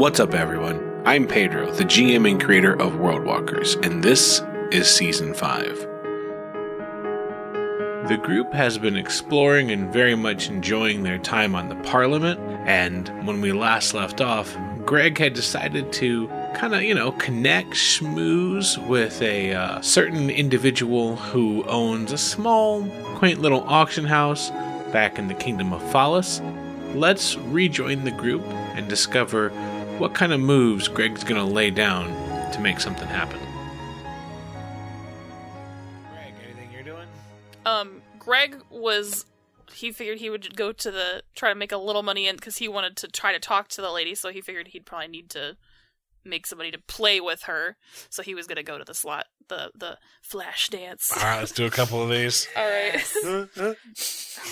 What's up, everyone? I'm Pedro, the GM and creator of World Walkers, and this is Season 5. The group has been exploring and very much enjoying their time on the Parliament, and when we last left off, Greg had decided to kind of, you know, connect, schmooze with a uh, certain individual who owns a small, quaint little auction house back in the Kingdom of Phallus. Let's rejoin the group and discover what kind of moves Greg's gonna lay down to make something happen. Greg, anything you're doing? Um, Greg was. He figured he would go to the try to make a little money in because he wanted to try to talk to the lady. So he figured he'd probably need to make somebody to play with her. So he was gonna go to the slot, the the flash dance. All right, let's do a couple of these. All right.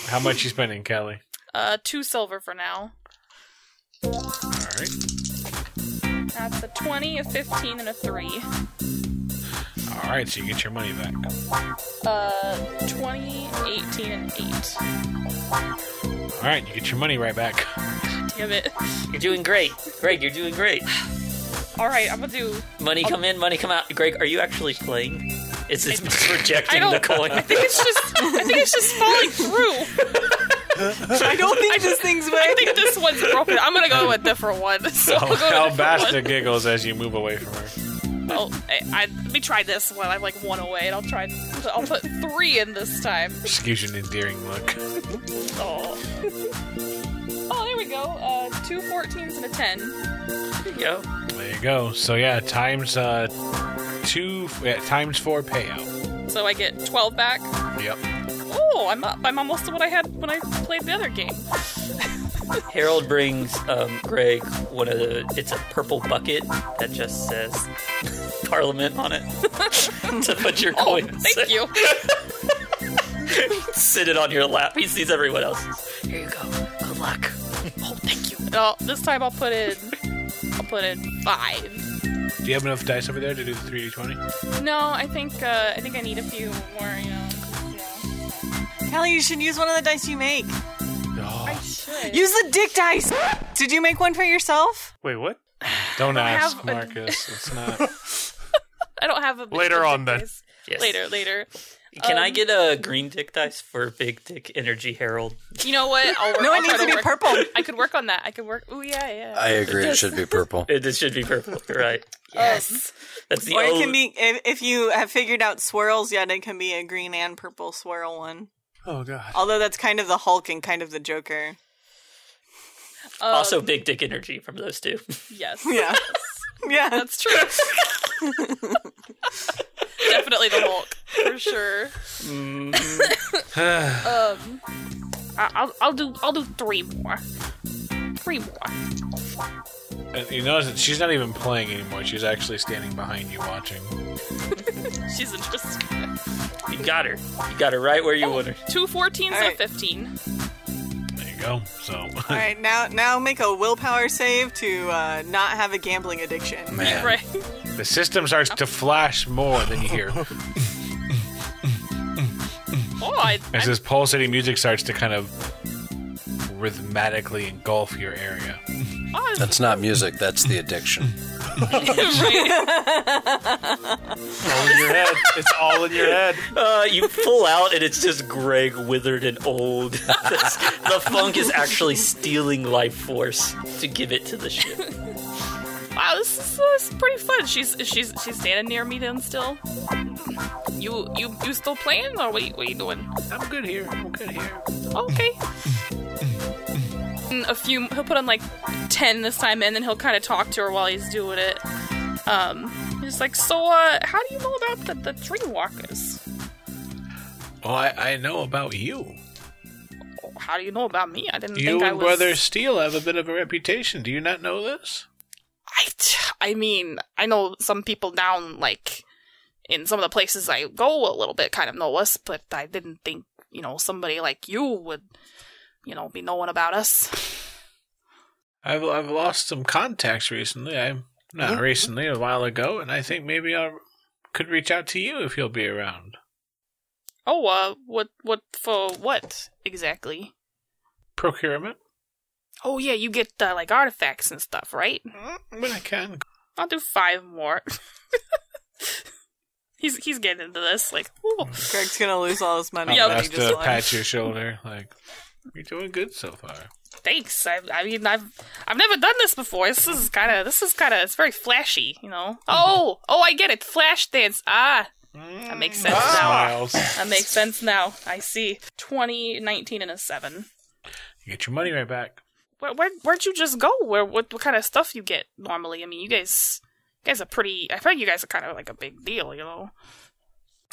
How much you spending, Kelly? uh, two silver for now. All right. That's a twenty, a fifteen, and a three. All right, so you get your money back. Uh, 20, 18, and eight. All right, you get your money right back. Damn it! You're doing great. Greg, you're doing great. All right, I'm gonna do. Money come in, money come out. Greg, are you actually playing? Is it I rejecting don't. the coin? I think it's just. I think it's just falling through. I don't think this thing's I think this one's broken. I'm gonna go with a different one. So I'll go with a different Albasta one. giggles as you move away from her. Oh, I, I, let me try this one. I'm like one away, and I'll try. I'll put three in this time. Just gives you an endearing look. Oh. Oh, there we go. Uh, two 14s and a 10. There you go. There you go. So yeah, times uh two yeah, times four payout. So I get 12 back. Yep. Oh, I'm up. I'm almost to what I had when I played the other game. Harold brings um, Greg one of the. It's a purple bucket that just says Parliament on it to put your Oh, coins. thank you. Sit it on your lap. He sees everyone else. Here you go. Good luck. Oh, thank you. Oh, this time I'll put in. I'll put in five. Do you have enough dice over there to do the three d twenty? No, I think uh, I think I need a few more. You know. Yeah. Kelly, you should use one of the dice you make. I should. Use the dick dice. Did you make one for yourself? Wait, what? Don't ask, have a- Marcus. It's not. I don't have a Later on, then. dice. Yes. Later, later. Can I Um, get a green dick dice for big dick energy, Harold? You know what? I'll work, No, I'll it try needs to be work- purple. I could work on that. I could work. Oh yeah, yeah. I agree. It should be purple. It, this should be purple. You're right. Yes. That's the Or it only. can be if, if you have figured out swirls yet, it can be a green and purple swirl one. Oh god. Although that's kind of the Hulk and kind of the Joker. Um, also big dick energy from those two. yes. Yeah. yeah. That's true. Definitely the Hulk for sure. um, I'll I'll do I'll do three more. Three more. And you notice that she's not even playing anymore. She's actually standing behind you watching. She's interested. You got her. You got her right where you want her. Two 14s and a 15. There you go. So All right, now now make a willpower save to uh, not have a gambling addiction. Man, Right. the system starts to flash more than you hear. Oh, I, As I'm, this pulsating music starts to kind of rhythmically engulf your area. that's not music. That's the addiction. All in your head. It's all in your head. Uh, you pull out and it's just Greg withered and old. the funk is actually stealing life force to give it to the ship. Wow, this is, this is pretty fun. She's she's she's standing near me then still. You you you still playing or what? you- What you doing? I'm good here. I'm good here. Okay. And a few. He'll put on like ten this time, and then he'll kind of talk to her while he's doing it. Um, he's like, so uh, how do you know about the the dream walkers? Oh, I, I know about you. How do you know about me? I didn't You think I and was. Brother Steele have a bit of a reputation. Do you not know this? I, I mean, I know some people down like in some of the places I go a little bit kind of know us, but I didn't think you know somebody like you would, you know, be knowing about us. I've I've lost some contacts recently. I not recently, a while ago, and I think maybe I could reach out to you if you'll be around. Oh, uh, what, what for? What exactly? Procurement. Oh yeah, you get uh, like artifacts and stuff, right? When I can. I'll do five more. he's he's getting into this. Like, ooh. Greg's gonna lose all his money. Yeah, he just to won. pat your shoulder. Like, you're doing good so far. thanks. I, I mean, I've I've never done this before. This is kind of this is kind of it's very flashy, you know. Mm-hmm. Oh, oh, I get it. Flash dance. Ah, that makes mm, sense ah. now. Smiles. That makes sense now. I see. 20, 19, and a seven. You get your money right back. Where, where where'd you just go? Where what what kind of stuff you get normally? I mean, you guys you guys are pretty. I feel like you guys are kind of like a big deal, you know.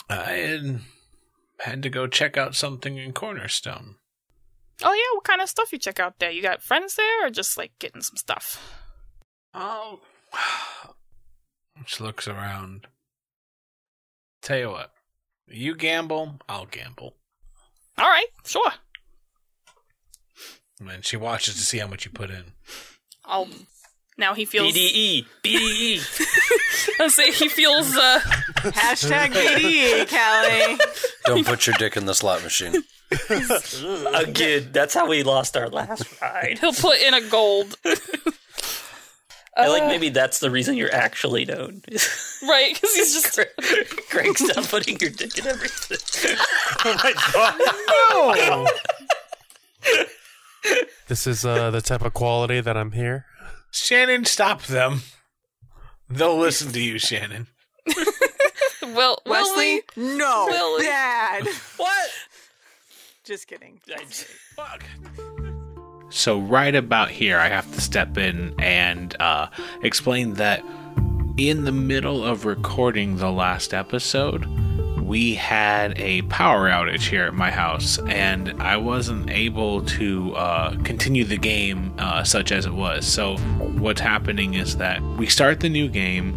I had, had to go check out something in Cornerstone. Oh yeah, what kind of stuff you check out there? You got friends there, or just like getting some stuff? Oh. Just looks around. Tell you what. You gamble, I'll gamble. All right, sure. And she watches to see how much you put in. I'll. Now he feels. BDE, BDE. I say he feels. uh Hashtag BDE, Callie. Don't put your dick in the slot machine. Again, that's how we lost our last ride. He'll put in a gold. I like maybe that's the reason you're actually known. Right, because he's just. Greg, stop putting your dick in everything. Oh my god. No. this is uh, the type of quality that I'm here. Shannon, stop them. They'll listen to you, Shannon. Will Wesley, no, Willie. Dad. What? Just kidding. Fuck. So right about here, I have to step in and uh, explain that in the middle of recording the last episode, we had a power outage here at my house, and I wasn't able to uh, continue the game uh, such as it was. So what's happening is that we start the new game.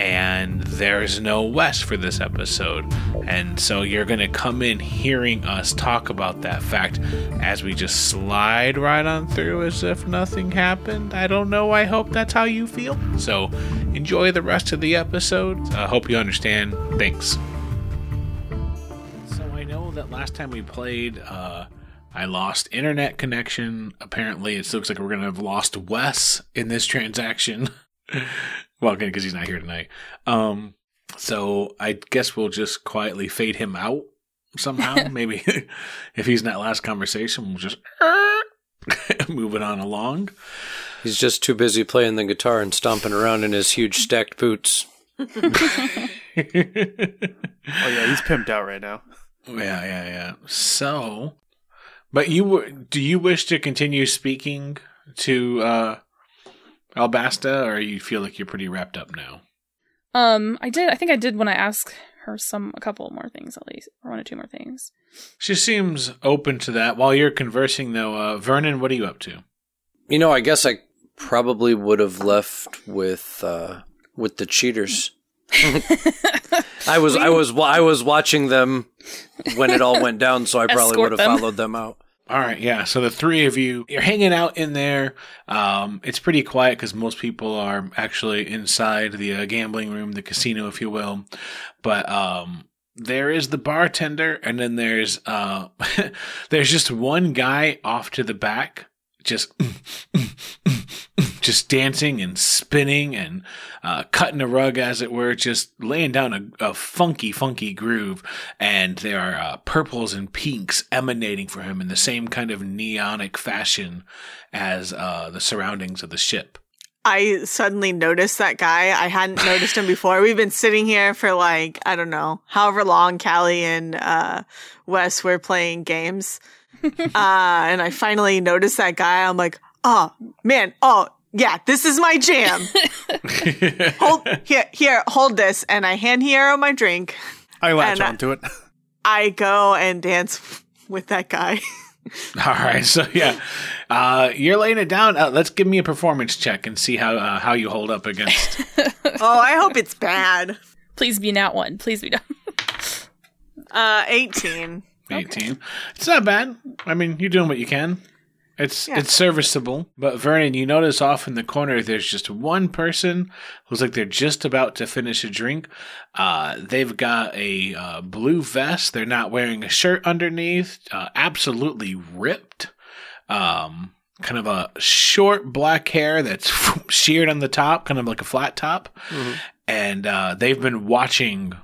And there's no Wes for this episode. And so you're going to come in hearing us talk about that fact as we just slide right on through as if nothing happened. I don't know. I hope that's how you feel. So enjoy the rest of the episode. I hope you understand. Thanks. So I know that last time we played, uh, I lost internet connection. Apparently, it looks like we're going to have lost Wes in this transaction. well, again, because he's not here tonight. Um, so I guess we'll just quietly fade him out somehow. Maybe if he's in that last conversation, we'll just move it on along. He's just too busy playing the guitar and stomping around in his huge stacked boots. Oh yeah, he's pimped out right now. Yeah, yeah, yeah. So, but you w- do you wish to continue speaking to uh Albasta, or you feel like you're pretty wrapped up now? Um, I did. I think I did when I asked her some a couple more things at least, or one or two more things. She seems open to that. While you're conversing, though, uh, Vernon, what are you up to? You know, I guess I probably would have left with uh, with the cheaters. I was I was I was watching them when it all went down, so I probably Escort would have them. followed them out. All right, yeah. So the three of you, you're hanging out in there. Um, it's pretty quiet because most people are actually inside the uh, gambling room, the casino, if you will. But um, there is the bartender, and then there's uh, there's just one guy off to the back, just just dancing and spinning and uh, cutting a rug, as it were, just laying down a, a funky, funky groove. And there are uh, purples and pinks emanating from him in the same kind of neonic fashion as uh, the surroundings of the ship. I suddenly noticed that guy. I hadn't noticed him before. We've been sitting here for like, I don't know, however long Callie and uh, Wes were playing games. uh, and I finally noticed that guy. I'm like, oh, man. Oh, yeah, this is my jam. hold here, here, hold this. And I hand Hero my drink. I latch And, onto it. I go and dance with that guy. All right, so yeah, uh, you're laying it down. Uh, let's give me a performance check and see how uh, how you hold up against. oh, I hope it's bad. Please be not one. Please be not. Uh, 18. 18. It's not bad. I mean, you're doing what you can. It's Yeah. it's serviceable. But Vernon, you notice off in the corner there's just one person who's like they're just about to finish a drink. Uh, they've got a uh, blue vest. They're not wearing a shirt underneath. Uh, absolutely ripped. Um, kind of a short black hair that's sheared on the top, kind of like a flat top. And uh, they've been watching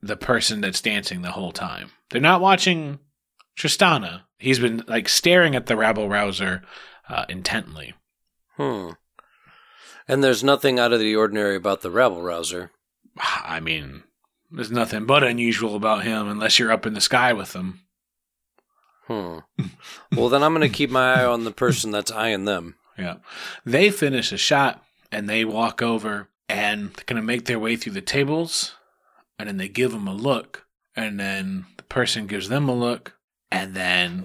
the person that's dancing the whole time. They're not watching Tristana. He's been like staring at the rabble rouser uh, intently. Hmm. And there's nothing out of the ordinary about the rabble rouser. I mean, there's nothing but unusual about him unless you're up in the sky with him. Hmm. well, then I'm going to keep my eye on the person that's eyeing them. Yeah. They finish a shot and they walk over and kind of make their way through the tables and then they give them a look and then the person gives them a look and then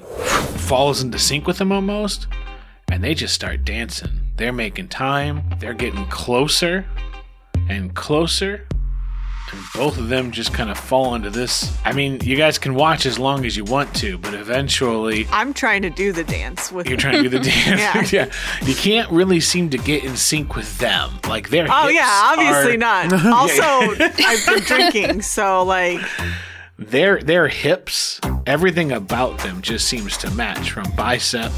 falls into sync with them almost and they just start dancing. They're making time. They're getting closer and closer. And both of them just kind of fall into this. I mean, you guys can watch as long as you want to, but eventually I'm trying to do the dance with. you're trying to do the dance. Yeah. yeah. You can't really seem to get in sync with them. Like their Oh yeah, obviously are- not. Also, I've been drinking, so like, Their their hips, everything about them just seems to match from bicep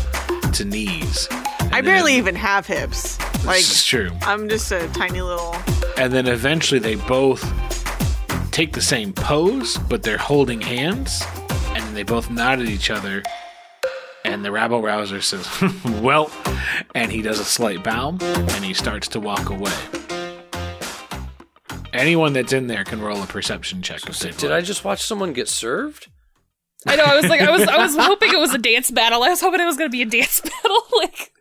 to knees. I barely then- even have hips. Like, is true. I'm just a tiny little. And then eventually they both take the same pose, but they're holding hands, and they both nod at each other. And the rabble rouser says, "Well," and he does a slight bow, and he starts to walk away. Anyone that's in there can roll a perception check. If they'd Did. I just watch someone get served? I know. I was like, I was, I was hoping it was a dance battle. I was hoping it was going to be a dance battle, like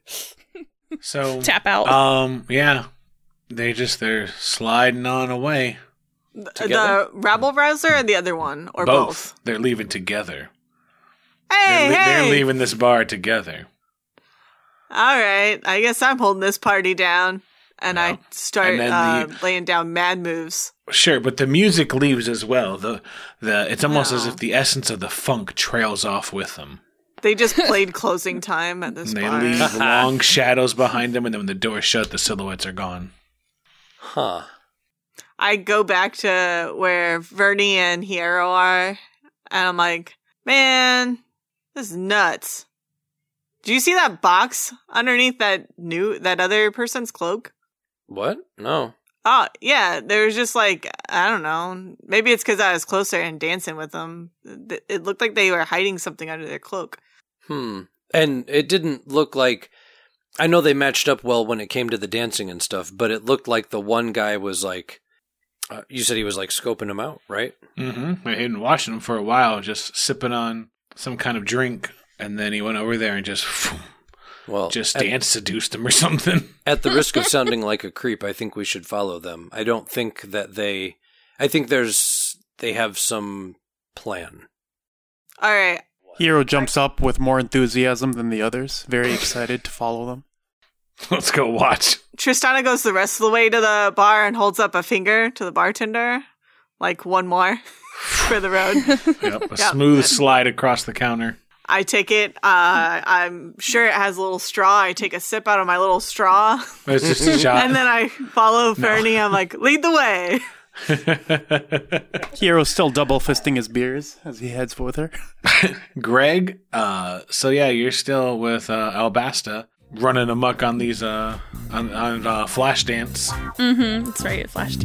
So tap out. Um, yeah, they just they're sliding on away. Together? The rabble rouser and the other one, or both. both. They're leaving together. Hey, they're, le- hey! they're leaving this bar together. All right, I guess I'm holding this party down, and I start And then uh, the- laying down mad moves. Sure, but the music leaves as well. The the it's almost as if the essence of the funk trails off with them. They just played closing time at this And they bar. leave long shadows behind them, and then when the door shut, the silhouettes are gone. Huh. I go back to where Vernie and Hierro are, and I'm like, man, this is nuts. Do you see that box underneath that new that other person's cloak? What? No. Oh yeah, there was just like I don't know. Maybe it's because I was closer and dancing with them. It looked like they were hiding something under their cloak. Hmm. And it didn't look like. I know they matched up well when it came to the dancing and stuff, but it looked like the one guy was like. Uh, you said he was like scoping them out, right? Mm-hmm. I hadn't watched him for a while, just sipping on some kind of drink, and then he went over there and just Well, just at, dance seduced them or something. at the risk of sounding like a creep, I think we should follow them. I don't think that they. I think there's they have some plan. All right, Hero jumps up with more enthusiasm than the others, very excited to follow them. Let's go watch. Tristana goes the rest of the way to the bar and holds up a finger to the bartender, like one more for the road. Yep, a Yeah. smooth slide across the counter. I take it. Uh, I'm sure it has a little straw. I take a sip out of my little straw, It's just a shot. and then I follow Vernie. I'm like, lead the way. Hero's still double fisting his beers as he heads with her. Greg, uh, so yeah, you're still with uh, Albasta, running amok on these uh, on, on uh, Flash Dance. Mm-hmm. That's right, it flashed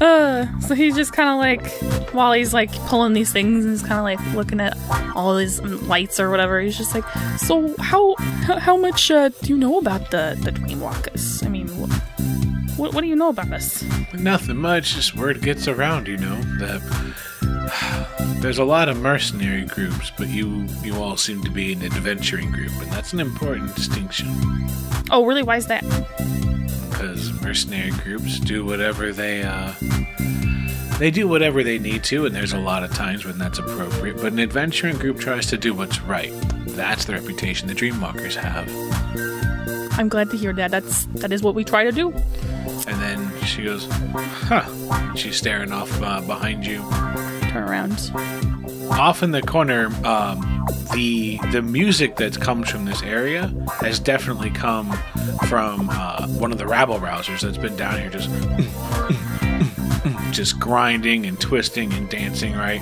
Uh, so he's just kind of like, while he's like pulling these things, and he's kind of like looking at all these lights or whatever. He's just like, so how how, how much uh, do you know about the the Dreamwalkers? I mean, wh- what what do you know about us? Nothing much, just word gets around, you know. That there's a lot of mercenary groups, but you you all seem to be an adventuring group, and that's an important distinction. Oh, really? Why is that? because mercenary groups do whatever they uh they do whatever they need to and there's a lot of times when that's appropriate but an adventuring group tries to do what's right that's the reputation the dreamwalkers have I'm glad to hear that. That's that is what we try to do. and then she goes huh she's staring off uh, behind you Turn around. off in the corner um the the music that comes from this area has definitely come from uh, one of the rabble rousers that's been down here just just grinding and twisting and dancing, right?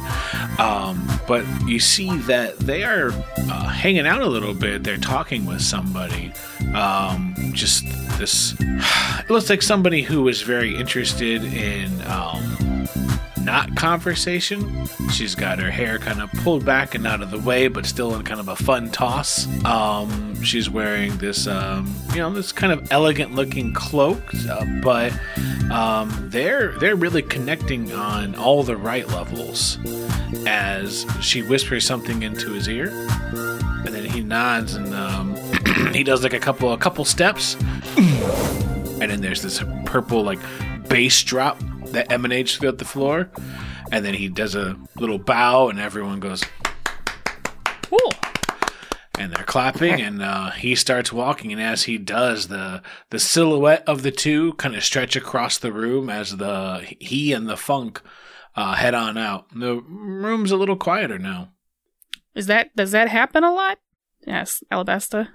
Um, but you see that they are uh, hanging out a little bit. They're talking with somebody. Um, just this. It looks like somebody who is very interested in. Um, not conversation. She's got her hair kind of pulled back and out of the way, but still in kind of a fun toss. Um, she's wearing this, um, you know, this kind of elegant looking cloak, uh, but um, they're they're really connecting on all the right levels. As she whispers something into his ear, and then he nods and um, he does like a couple a couple steps, and then there's this purple like bass drop that emanates throughout the floor, and then he does a little bow, and everyone goes, Cool. and they're clapping, and uh, he starts walking, and as he does, the the silhouette of the two kind of stretch across the room as the he and the funk uh, head on out. The room's a little quieter now. Is that does that happen a lot? Yes, Alabasta.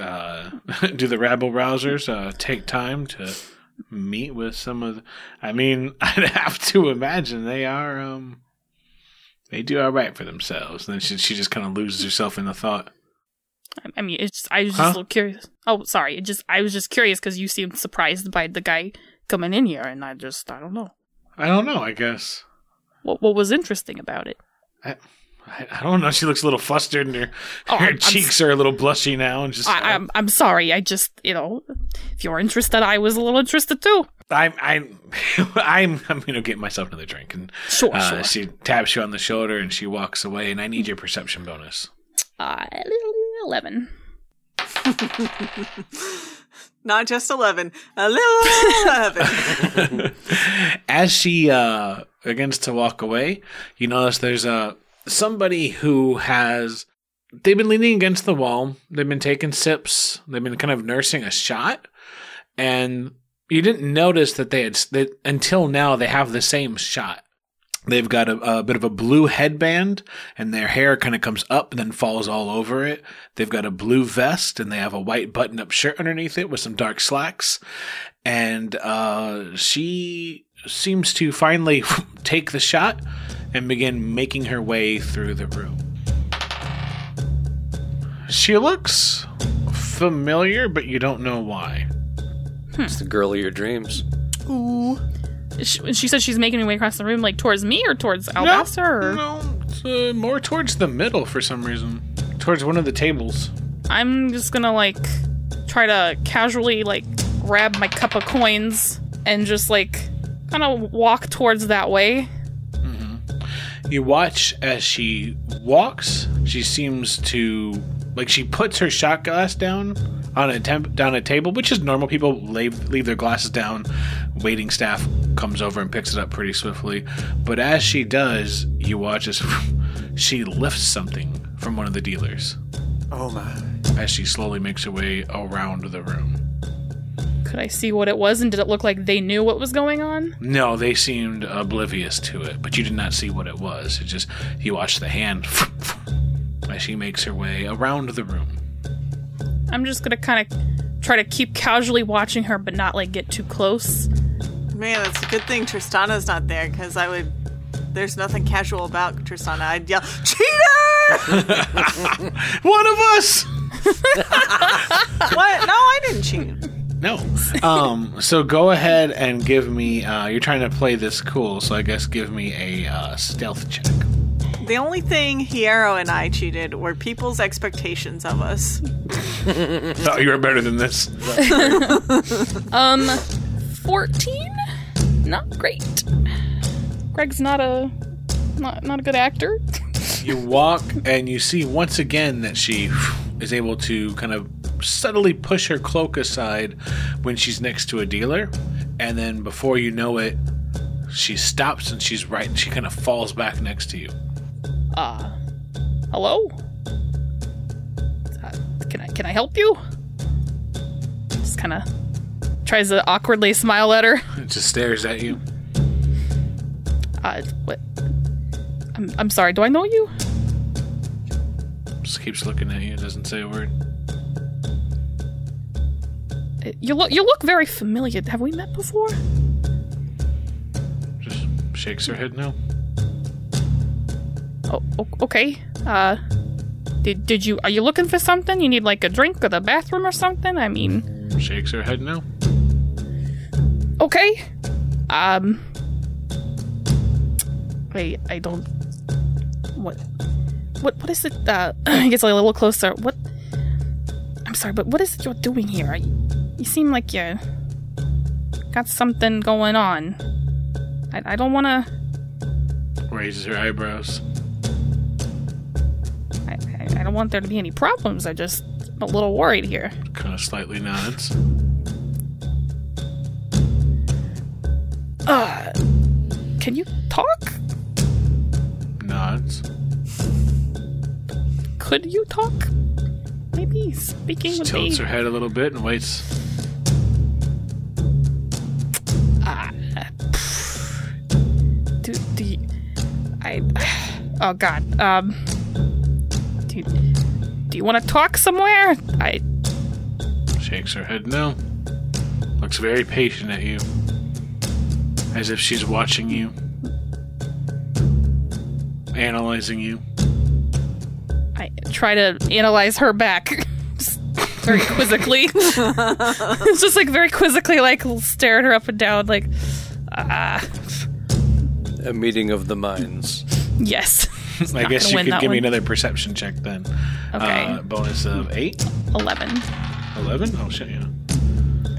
Uh, do the rabble rousers uh, take time to meet with some of? The, I mean, I'd have to imagine they are. Um, they do all right for themselves. then she, she just kind of loses herself in the thought. I- mean, it's I was just Huh? a little curious. Oh, sorry. It just I was just curious because you seemed surprised by the guy coming in here, and I just I don't know I don't know. I guess. what what was interesting about it. I, I, I don't know. She looks a little flustered, and her, Oh, her I'm- I'm cheeks are a little blushy now. And just, I, I'm I'm sorry. I just you know, if you're interested, I was a little interested too. I'm, I'm, I'm, I'm gonna get myself another drink. And Sure, uh, sure. she taps you on the shoulder, and she walks away. And I need your perception bonus. Uh, eleven. Not just 11, a little 11. As she uh, begins to walk away, you notice there's a somebody who has. They've been leaning against the wall. They've been taking sips. They've been kind of nursing a shot, and you didn't notice that they had that until now they have the same shot. They've got a, a bit of a blue headband, and their hair kind of comes up and then falls all over it. They've got a blue vest, and they have a white button-up shirt underneath it with some dark slacks. And uh, she seems to finally take the shot and begin making her way through the room. She looks familiar, but you don't know why. It's the girl of your dreams. Ooh. She, she said she's making her way across the room, like towards me or towards Albaster. Or No, it's, uh, more towards the middle for some reason. Towards one of the tables. I'm just gonna like try to casually like grab my cup of coins and just like kind of walk towards that way. You watch as she walks. She seems to like she puts her shot glass down on a temp- down a table, which is normal. People leave leave their glasses down. Waiting staff comes over and picks it up pretty swiftly. But as she does, you watch as she lifts something from one of the dealers Oh my. as she slowly makes her way around the room. Could I see what it was and did it look like they knew what was going on? No, they seemed oblivious to it, but you did not see what it was. It just you watched the hand as she makes her way around the room. I'm just gonna kind of try to keep casually watching her, but not like get too close. Man, it's a good thing Tristana's not there because I would. There's nothing casual about Tristana. I'd yell, Cheater! One of us. what? No, I didn't cheat. No. Um. So go ahead and give me. Uh, you're trying to play this cool, so I guess give me a uh, stealth check. The only thing Hiero and I cheated were people's expectations of us. Oh, you were better than this. Um, 14? Not great. Greg's not a not not a good actor. You walk and you see once again that she is able to kind of subtly push her cloak aside when she's next to a dealer, and then before you know it, she stops and she's right. And she kind of falls back next to you. Uh, hello? Uh, can I can I help you? Just kind of tries to awkwardly smile at her. Just stares at you. Uh, what? I'm I'm sorry. Do I know you? Just keeps looking at you. Doesn't say a word. You look you look very familiar. Have we met before? Just Shakes her head no. Oh, okay. Uh, did did you are you looking for something? You need like a drink or the bathroom or something? I mean, Shakes her head no. okay. Um, wait, I don't. What? What? What is it? Uh, I guess a little closer. What? I'm sorry, but what is it you're doing here? I, you seem like you got something going on. I, I don't want to. Raises her eyebrows. I, I, I don't want there to be any problems. I just I'm a little worried here. Kind of slightly nods. Uh, can you talk? Nods. Could you talk? Maybe speaking would tilts her head a little bit and waits. Oh God. Um. Do, do you want to talk somewhere? I. Shakes her head no. Looks very patient at you. As if she's watching you. Analyzing you. I try to analyze her back. Very quizzically. it's just like very quizzically, like stare at her up and down, like, ah, A meeting of the minds. Yes. I guess you could that give me another perception check then. Okay. Uh, bonus of 8? 11. 11? Oh shit, yeah.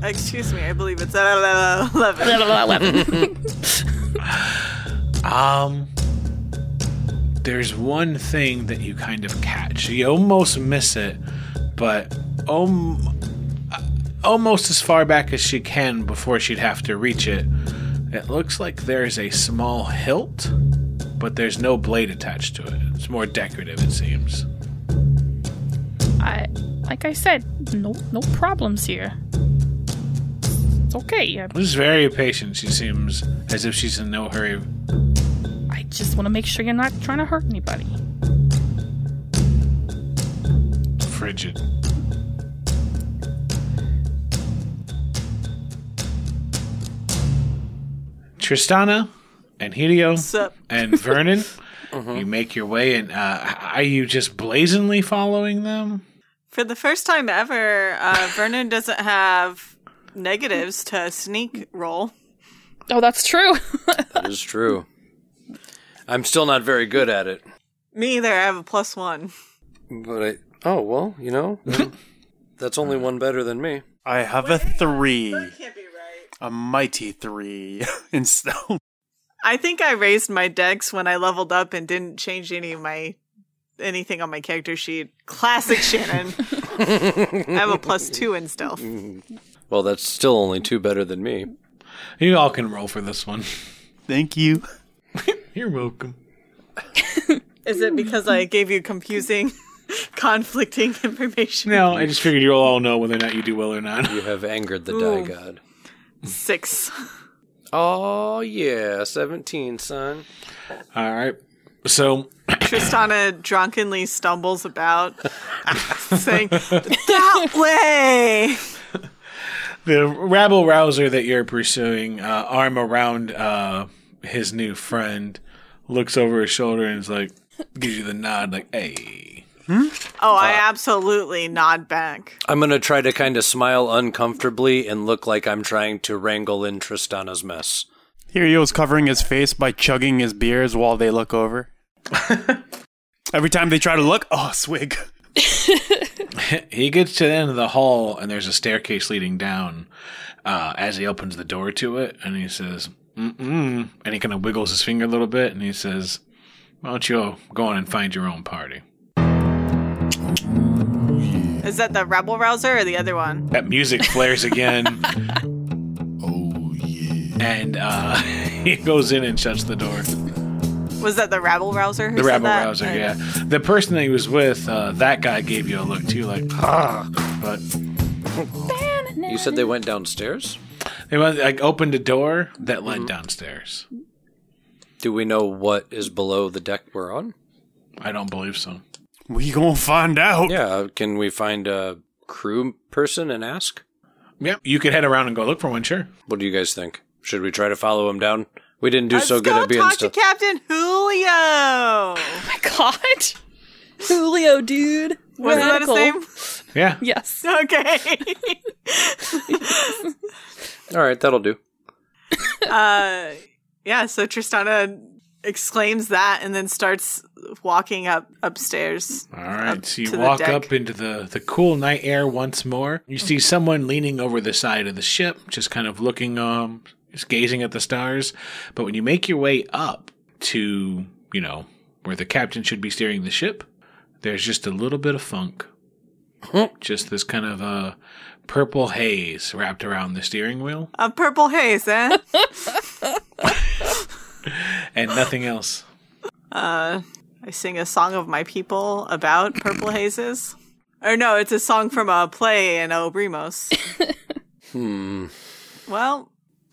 Excuse me, I believe it's 11. 11. Um, there's one thing that you kind of catch. You almost miss it, but um, almost as far back as she can before she'd have to reach it. It looks like there's a small hilt, but there's no blade attached to it. It's more decorative, it seems. I, like I said, no, no problems here. It's okay. I, She's very patient. She seems as if she's in no hurry. I just want to make sure you're not trying to hurt anybody. Frigid. Tristana and Hideo and Vernon, you make your way, and uh, are you just blazingly following them? For the first time ever, uh, Vernon doesn't have negatives to sneak roll. Oh, that's true. That is true. I'm still not very good at it. Me either, I have a plus one. But I. Oh, well, you know, that's only one better than me. I have a three, That Can't be right. a mighty three in stealth. I think I raised my dex when I leveled up and didn't change any of my anything on my character sheet. Classic Shannon. I have a plus two in stealth. Well, that's still only two better than me. You all can roll for this one. Thank you. You're welcome. Is it because I gave you confusing, conflicting information? No, I just figured you'll all know whether or not you do well or not. You have angered the Ooh. die god. Six. Oh, yeah, 17, son. All right. So Tristana drunkenly stumbles about, saying, That way! the rabble rouser that you're pursuing, uh, arm around uh, his new friend, looks over his shoulder and is like, gives you the nod, like, "Hey." Oh, I absolutely nod back. I'm going to try to kind of smile uncomfortably and look like I'm trying to wrangle in Tristana's mess. Here he Hirio's covering his face by chugging his beers while they look over. Every time they try to look, oh, swig. He gets to the end of the hall, and there's a staircase leading down. Uh, as he opens the door to it, and he says, "Mm-mm," and he kind of wiggles his finger a little bit, and he says, "Why don't you go on and find your own party?" Is that the rebel rouser or the other one? That music flares again, Oh yeah. and uh, he goes in and shuts the door. Was that the rabble rouser? Who The said rabble that? rouser, yeah. The person that he was with, uh, that guy gave you a look too, like, ah. But You said they went downstairs? they went, like opened a door that led downstairs. Do we know what is below the deck we're on? I don't believe so. We gonna find out. Yeah, can we find a crew person and ask? Yeah, you could head around and go look for one, sure. What do you guys think? Should we try to follow him down We didn't do Let's so good go at being talk still. to Captain Julio. Oh my god. Julio, dude. Wasn't that his name? Yeah. Yes. Okay. All right, that'll do. uh, yeah. So Tristana exclaims that and then starts walking up upstairs. All right, so you walk up into the, the cool night air once more. You see someone leaning over the side of the ship, just kind of looking, um, just gazing at the stars. But when you make your way up to, you know, where the captain should be steering the ship, there's just a little bit of funk. just this kind of uh, purple haze wrapped around the steering wheel A purple haze, eh? and nothing else. uh, I sing a song of my people about purple hazes. Or no, it's a song from a play in Obrimos. Hmm. Well,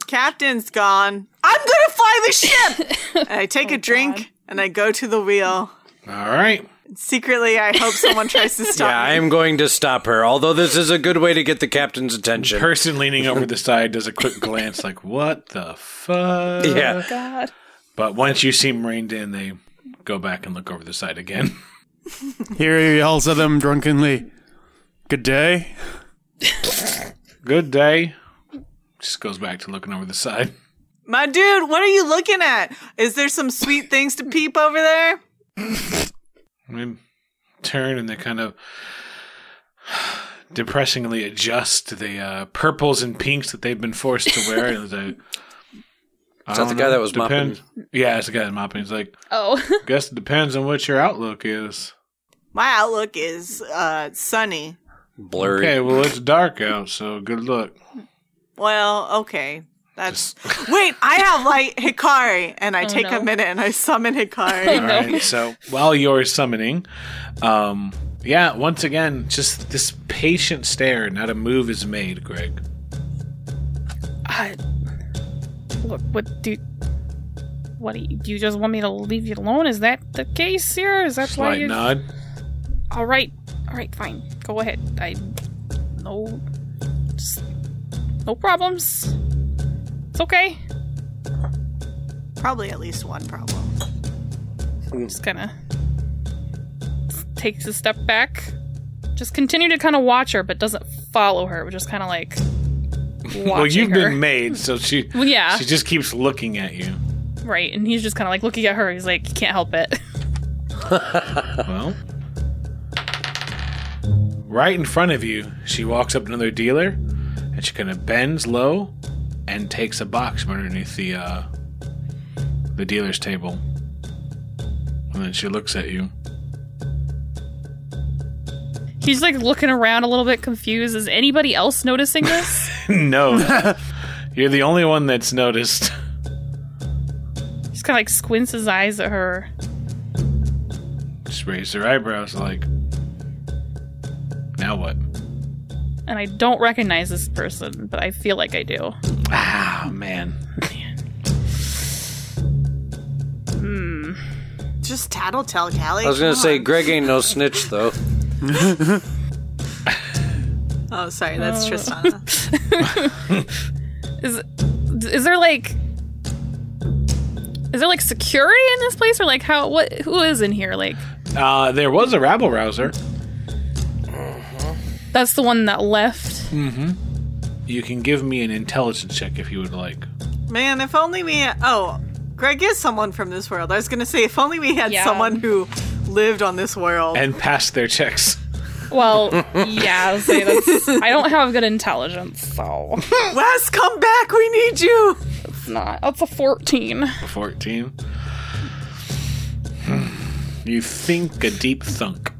captain's gone. I'm gonna fly the ship. and I take Oh, a drink and I go to the wheel. All right. Secretly, I hope someone tries to stop her. Yeah, I am going to stop her. Although this is a good way to get the captain's attention. Person leaning over the side does a quick glance, like, what the fuck? yeah. God. But once you seem reined in, they go back and look over the side again. Here he yells at them drunkenly. Good day. Good day. Just goes back to looking over the side. My dude, what are you looking at? Is there some sweet things to peep over there? They turn and they kind of depressingly adjust the uh, purples and pinks that they've been forced to wear. And it's like, I Is that the don't guy know, that was depends- Yeah, it's the guy that's mopping. He's like, Oh. guess it depends on what your outlook is. My outlook is uh sunny. Blurry. Okay, well, it's dark out, so good luck. Well, okay. That's wait. I have like Hikari, and I Oh, take no. a minute and I summon Hikari. All right. So while you're summoning, um, yeah, once again, just this patient stare. Not a move is made, Greg. I, look, what do? What do you, do you just want me to leave you alone? Is that the case here? Is that why Slight you? nod. All right, all right, fine. Go ahead. I no, just, no problems. It's okay. Probably at least one problem. Just kind of takes a step back. Just continue to kind of watch her, but doesn't follow her. But just kind of like watching Well, you've her. been made, so she Well, yeah, she just keeps looking at you. right. And he's just kind of like looking at her. He's like, can't help it. Well, right in front of you, she walks up to another dealer, and she kind of bends low and takes a box from underneath the uh, the dealer's table, and then she looks at you. He's like looking around a little bit confused. Is anybody else noticing this? no, you're the only one that's noticed. He's kind of like squints his eyes at her. Just raise her eyebrows, like, now what? And I don't recognize this person, but I feel like I do. Ah, man. Hmm. Just tattletale, Callie. I was gonna Come say on. Greg ain't no snitch though. Oh, sorry, that's Uh. Tristana. Is is there like is there like security in this place or like how what who is in here? Like Uh, there was a rabble rouser. that's the one that left. You can give me an intelligence check if you would like. Man, if only we. Had, oh, Greg is someone from this world. I was gonna say, if only we had Yeah. someone who lived on this world. And passed their checks. Well, yeah, I'll that's I don't have good intelligence, so Wes, come back. We need you. it's not. That's a 14. 14. Hmm. You think a deep thunk.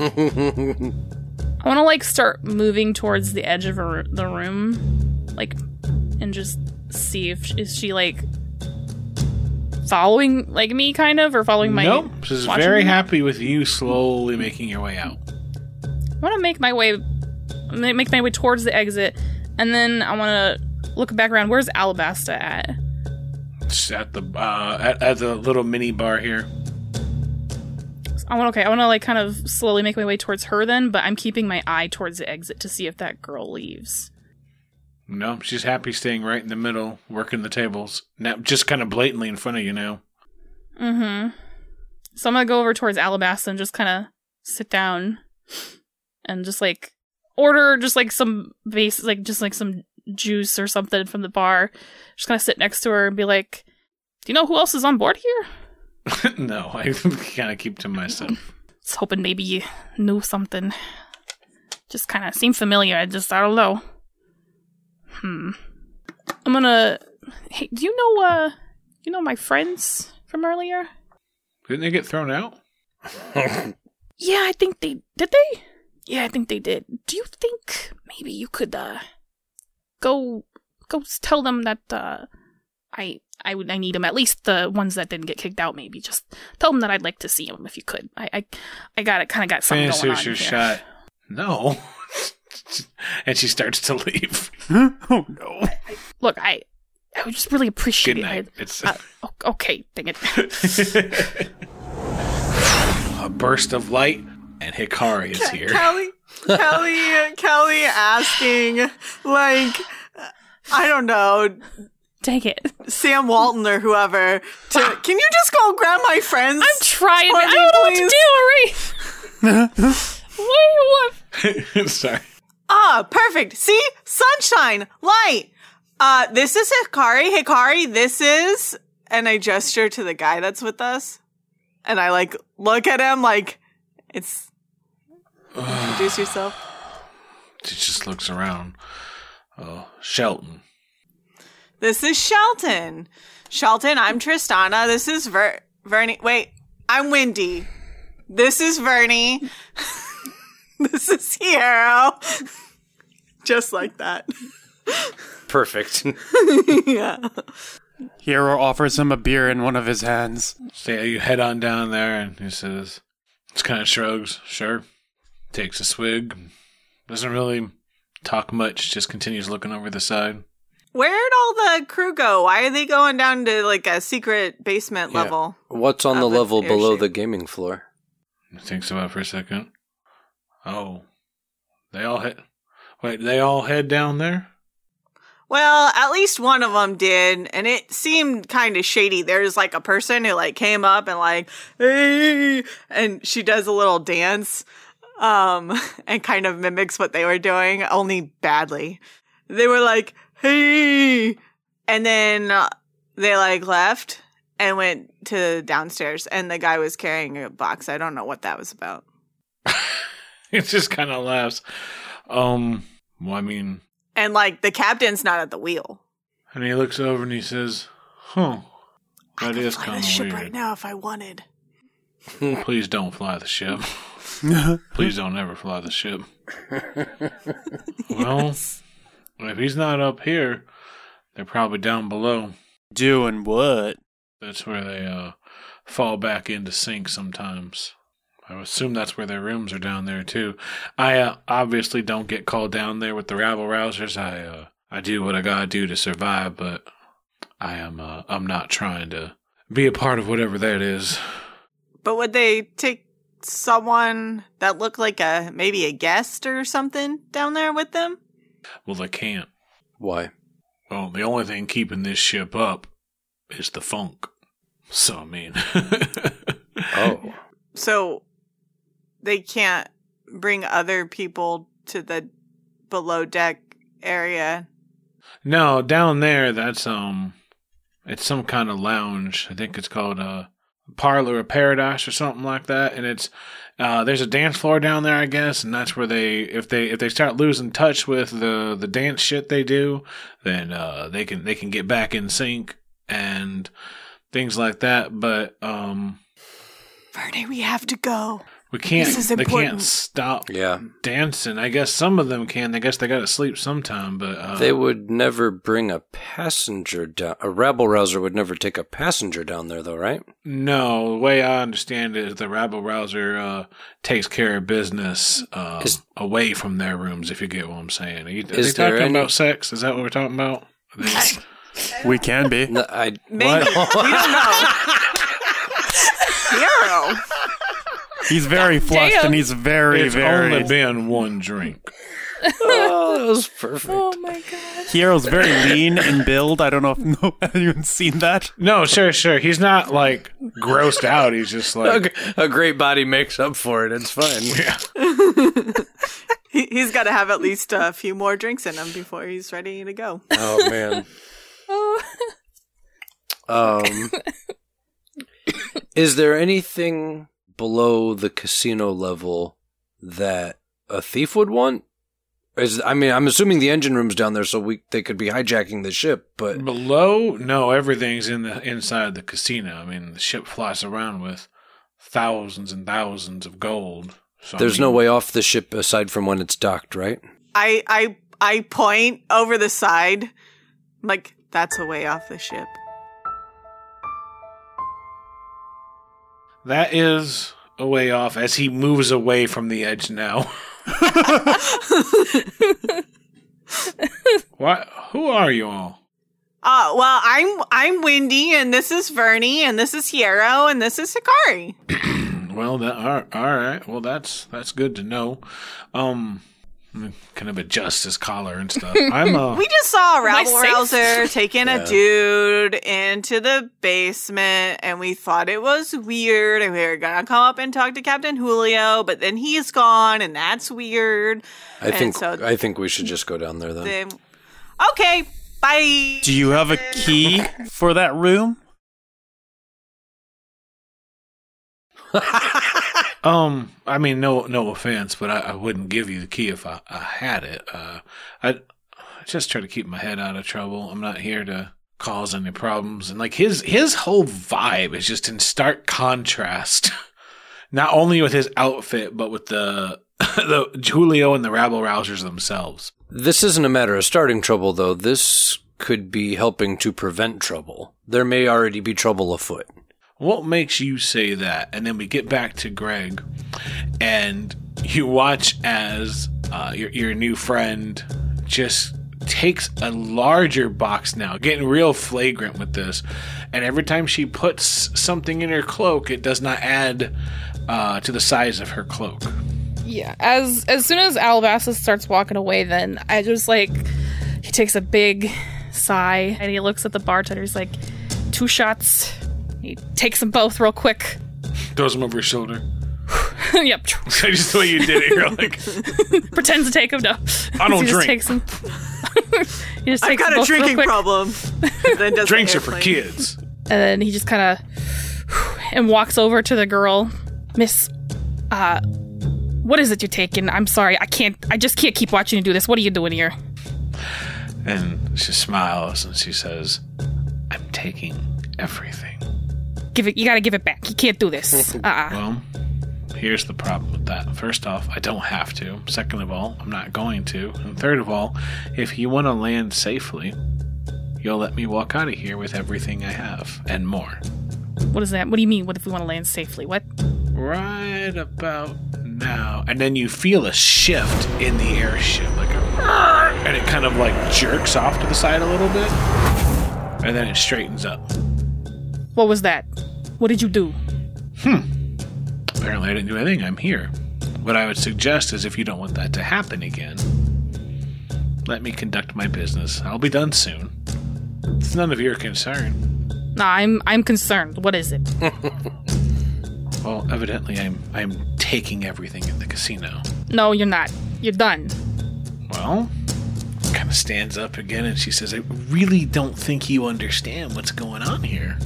I want to like start moving towards the edge of her, the room, like, and just see if is she like following like me, kind of, or following my. nope. She's very me? happy with you slowly making your way out. I want to make my way, make my way towards the exit, and then I want to look back around. Where's Alabasta at? Just at the uh, at, at the little mini bar here. I want okay. I want to like kind of slowly make my way towards her then, but I'm keeping my eye towards the exit to see if that girl leaves. No, she's happy staying right in the middle, working the tables. Now, just kind of blatantly in front of you now. Mm-hmm. So I'm gonna go over towards Alabasta and just kind of sit down and just like order just like some base, like just like some juice or something from the bar. Just kind of sit next to her and be like, "Do you know who else is on board here?" no, I kind of keep to myself. was hoping maybe you knew something. Just kind of seemed familiar. I just I don't know. Hmm. I'm gonna. Hey, do you know uh, you know my friends from earlier? Didn't they get thrown out? Yeah, I think they did. They? Yeah, I think they did. Do you think maybe you could uh go go tell them that uh I I would I need them at least the ones that didn't get kicked out. Maybe just tell them that I'd like to see them if you could. I I, I got it. Kind of got something Finish going on your here. shot. No. and she starts to leave. oh no. Look, I I would just really appreciate Good it. night. I- It's uh, okay, dang it. a burst of light, and Hikari is here. Kelly, Kelly, Kelly asking, like, I don't know, dang it. Sam Walton or whoever, to, can you just go grab my friends? I'm trying. For I don't know please. what to do, Marie. what do you want? Sorry. Ah, perfect. See? Sunshine, light. Uh, this is Hikari. Hikari, this is, and I gesture to the guy that's with us. And I like look at him like, it's, introduce yourself. She just looks around. Oh, Shelton. This is Shelton. Shelton, I'm Tristana. This is Ver- Vernie. Wait, I'm Wendy. This is Vernie. this is Hero. Just like that. Perfect. yeah. Hero offers him a beer in one of his hands. So yeah, you head on down there, and he says, just kind of shrugs. Sure. Takes a swig. Doesn't really talk much, just continues looking over the side. Where'd all the crew go? Why are they going down to like a secret basement Yeah. level? What's on the level below airship. the gaming floor? Thinks about it for a second. Oh. They all head. Wait, they all head down there? Well, at least one of them did, and it seemed kind of shady. There's like a person who like came up and like, hey, and she does a little dance, um, and kind of mimics what they were doing, only badly. They were like, hey, and then uh, they like left and went to downstairs, and the guy was carrying a box. I don't know what that was about. It just kind of laughs. Um, well, I mean, And like the captain's not at the wheel. and he looks over and he says, huh. I That could is kind this of ship right now if I wanted. Please don't fly the ship. Please don't ever fly the ship. Well, if he's not up here, they're probably down below. Doing what? That's where they uh, fall back into sync sometimes. I assume that's where their rooms are down there too. I uh, obviously don't get called down there with the rabble rousers. I uh, I do what I gotta do to survive, but I am uh, I'm not trying to be a part of whatever that is. But would they take someone that looked like a maybe a guest or something down there with them? Well, they can't. Why? Well, the only thing keeping this ship up is the funk. So I mean, Oh. So they can't bring other people to the below deck area. No, down there that's um it's some kind of lounge. I think it's called a Parlor of Paradise or something like that. And it's uh there's a dance floor down there I guess, and that's where they if they if they start losing touch with the the dance shit they do, then uh they can they can get back in sync and things like that. But um Verde, we have to go. We can't This is they can't stop Yeah. dancing. I guess some of them can. I guess they gotta sleep sometime, but uh They would never bring a passenger down. A rabble rouser would never take a passenger down there, though, right? No, the way I understand it is the rabble rouser uh, takes care of business um, Is- away from their rooms. If you get what I'm saying, are, you, are Is they there talking any- about sex? Is that what we're talking about? Are they- We can be. No, I. Maybe we don't know. Hero. He's very flushed damn. and he's very, it's very. only been one drink. Oh, that was perfect. Oh my god. Hiero's very lean in build. I don't know if no, anyone's seen that. No, sure, sure. He's not like grossed out. He's just like, A, a great body makes up for it. It's fine. yeah. He, he's got to have at least a few more drinks in him before he's ready to go. Oh man. Um, is there anything below the casino level that a thief would want? Is I mean, I'm assuming the engine room's down there, so we they could be hijacking the ship. But Below, no, everything's in the inside the casino. I mean, the ship flies around with thousands and thousands of gold. So, I there's mean, no way off the ship aside from when it's docked, right? I I I point over the side, I'm like that's a way off the ship. That is a way off as he moves away from the edge now. what? Who are you all? Uh, well, I'm I'm Windy, and this is Vernie, and this is Hiero, and this is Hikari. Well, that all, all right. Well, that's that's good to know. Um, kind of adjust his collar and stuff. I'm uh, We just saw a I rabble rouser taking Yeah. a dude into the basement, and we thought it was weird, and we were gonna come up and talk to Captain Julio, but then he's gone, and that's weird. I And think so- I think we should just go down there then. Then, okay, bye. Do you have a key for that room? Um, I mean, no, no offense, but I, I wouldn't give you the key if I, I had it. Uh, I, I just try to keep my head out of trouble. I'm not here to cause any problems. And like his his whole vibe is just in stark contrast, not only with his outfit, but with the the Julio and the rabble rousers themselves. This isn't a matter of starting trouble, though. This could be helping to prevent trouble. There may already be trouble afoot. What makes you say that? And then we get back to Greg, and you watch as uh, your your new friend just takes a larger box now, getting real flagrant with this. And every time she puts something in her cloak, it does not add uh, to the size of her cloak. Yeah. As as soon as Alabasta starts walking away, then I just like he takes a big sigh and he looks at the bartender. He's like, two shots. He takes them both real quick. Throws them over his shoulder. yep. just the way you did it, you're like, Pretends to take them. No. I don't he just takes them. he just I've takes got a drinking problem. then does drinks are for kids. And then he just kind of and walks over to the girl. Miss, uh, what is it you're taking? I'm sorry, I can't. I just can't keep watching you do this. What are you doing here? And she smiles and she says, I'm taking everything. Give it. You gotta give it back. You can't do this. Uh. uh Well, here's the problem with that. First off, I don't have to. Second of all, I'm not going to. And third of all, if you want to land safely, you'll let me walk out of here with everything I have and more. What is that? What do you mean? What if we want to land safely? What? Right about now. And then you feel a shift in the airship, like a and it kind of like jerks off to the side a little bit. And then it straightens up. What was that? What did you do? Hmm. Apparently, I didn't do anything. I'm here. What I would suggest is if you don't want that to happen again, let me conduct my business. I'll be done soon. It's none of your concern. Nah, I'm I'm concerned. What is it? Well, evidently, I'm I'm taking everything in the casino. No, you're not. You're done. Well, kind of stands up again and she says, "I really don't think you understand what's going on here."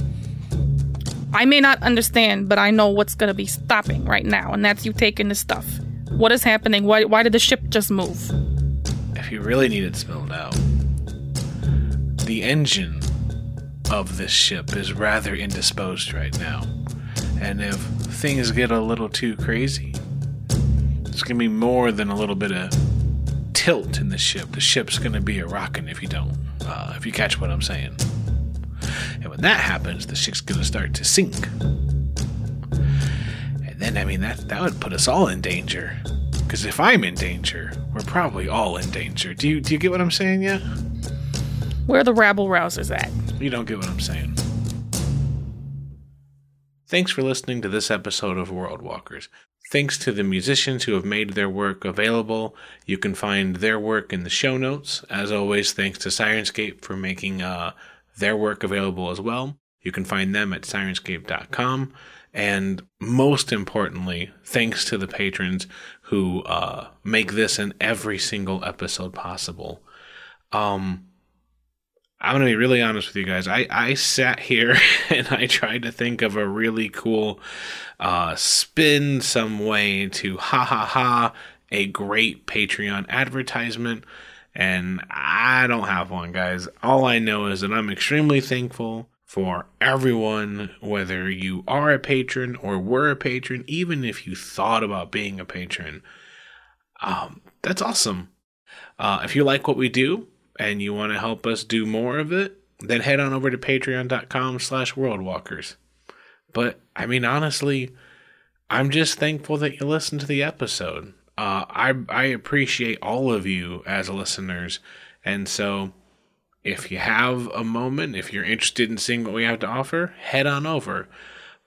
I may not understand, but I know what's gonna be stopping right now, and that's you taking the stuff. What is happening? Why why did the ship just move? If you really need it spelled out, the engine of this ship is rather indisposed right now. And if things get a little too crazy, it's going to be more than a little bit of tilt in the ship. The ship's going to be a rockin' if you don't, uh, if you catch what I'm saying. And when that happens, the ship's going to start to sink. And then, I mean, that, that would put us all in danger. Because if I'm in danger, we're probably all in danger. Do you, do you get what I'm saying yet? Where the rabble rousers at? You don't get what I'm saying. Thanks for listening to this episode of World Walkers. thanks to the musicians who have made their work available. You can find their work in the show notes. As always, thanks to Syrinscape for making uh, their work available as well. You can find them at syrinscape.com. And most importantly, thanks to the patrons who uh, make this and every single episode possible. Um, I'm gonna be really honest with you guys. I, I sat here and I tried to think of a really cool uh, spin, some way to ha ha ha a great Patreon advertisement, and I don't have one, guys. All I know is that I'm extremely thankful for everyone, whether you are a patron or were a patron, even if you thought about being a patron. Um, that's awesome. Uh, if you like what we do and you want to help us do more of it, then head on over to patreon.com slash worldwalkers. But I mean, honestly, I'm just thankful that you listened to the episode. Uh, I I appreciate all of you as listeners, and so if you have a moment, if you're interested in seeing what we have to offer, head on over.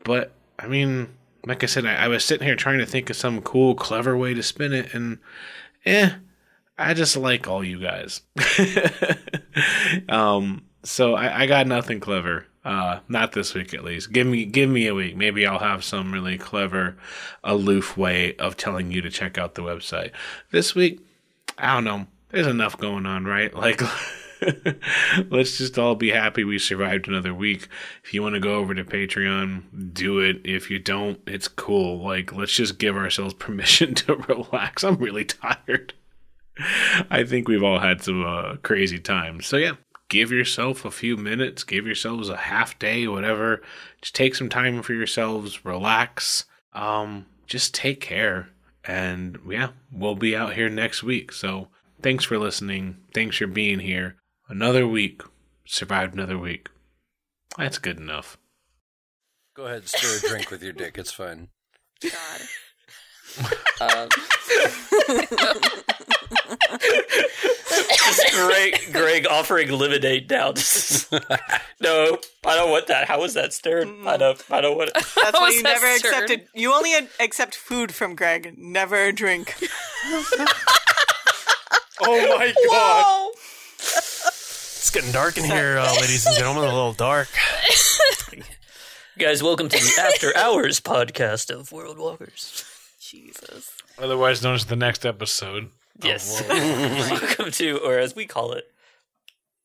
But I mean, like I said, I, I was sitting here trying to think of some cool, clever way to spin it, and eh, I just like all you guys. um, so I, I got nothing clever. Uh, not this week at least. Give me give me a week. Maybe I'll have some really clever, aloof way of telling you to check out the website. This week, I don't know. There's enough going on, right? Like let's just all be happy we survived another week. If you want to go over to Patreon, do it. If you don't, it's cool. Like let's just give ourselves permission to relax. I'm really tired. I think we've all had some uh, crazy times. So yeah, give yourself a few minutes, give yourselves a half day, whatever. Just take some time for yourselves, relax. Um, just take care. And yeah, we'll be out here next week. So thanks for listening. Thanks for being here. Another week. Survived another week. That's good enough. Go ahead, and stir a drink with your dick. It's fine. Um, Greg, Greg offering lemonade now. no, I don't want that. How was that stirred? I don't. I don't want. It. That's How why you that never stirred? accepted. You only accept food from Greg, never a drink. Oh my god. Whoa! It's getting dark in here, uh, ladies and gentlemen. A little dark. Guys, welcome to the After Hours podcast of World Walkers. Jesus. Otherwise known as the next episode. Oh, yes, welcome to, or as we call it,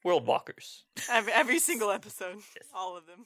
World Walkers. Every, every single episode, all of them.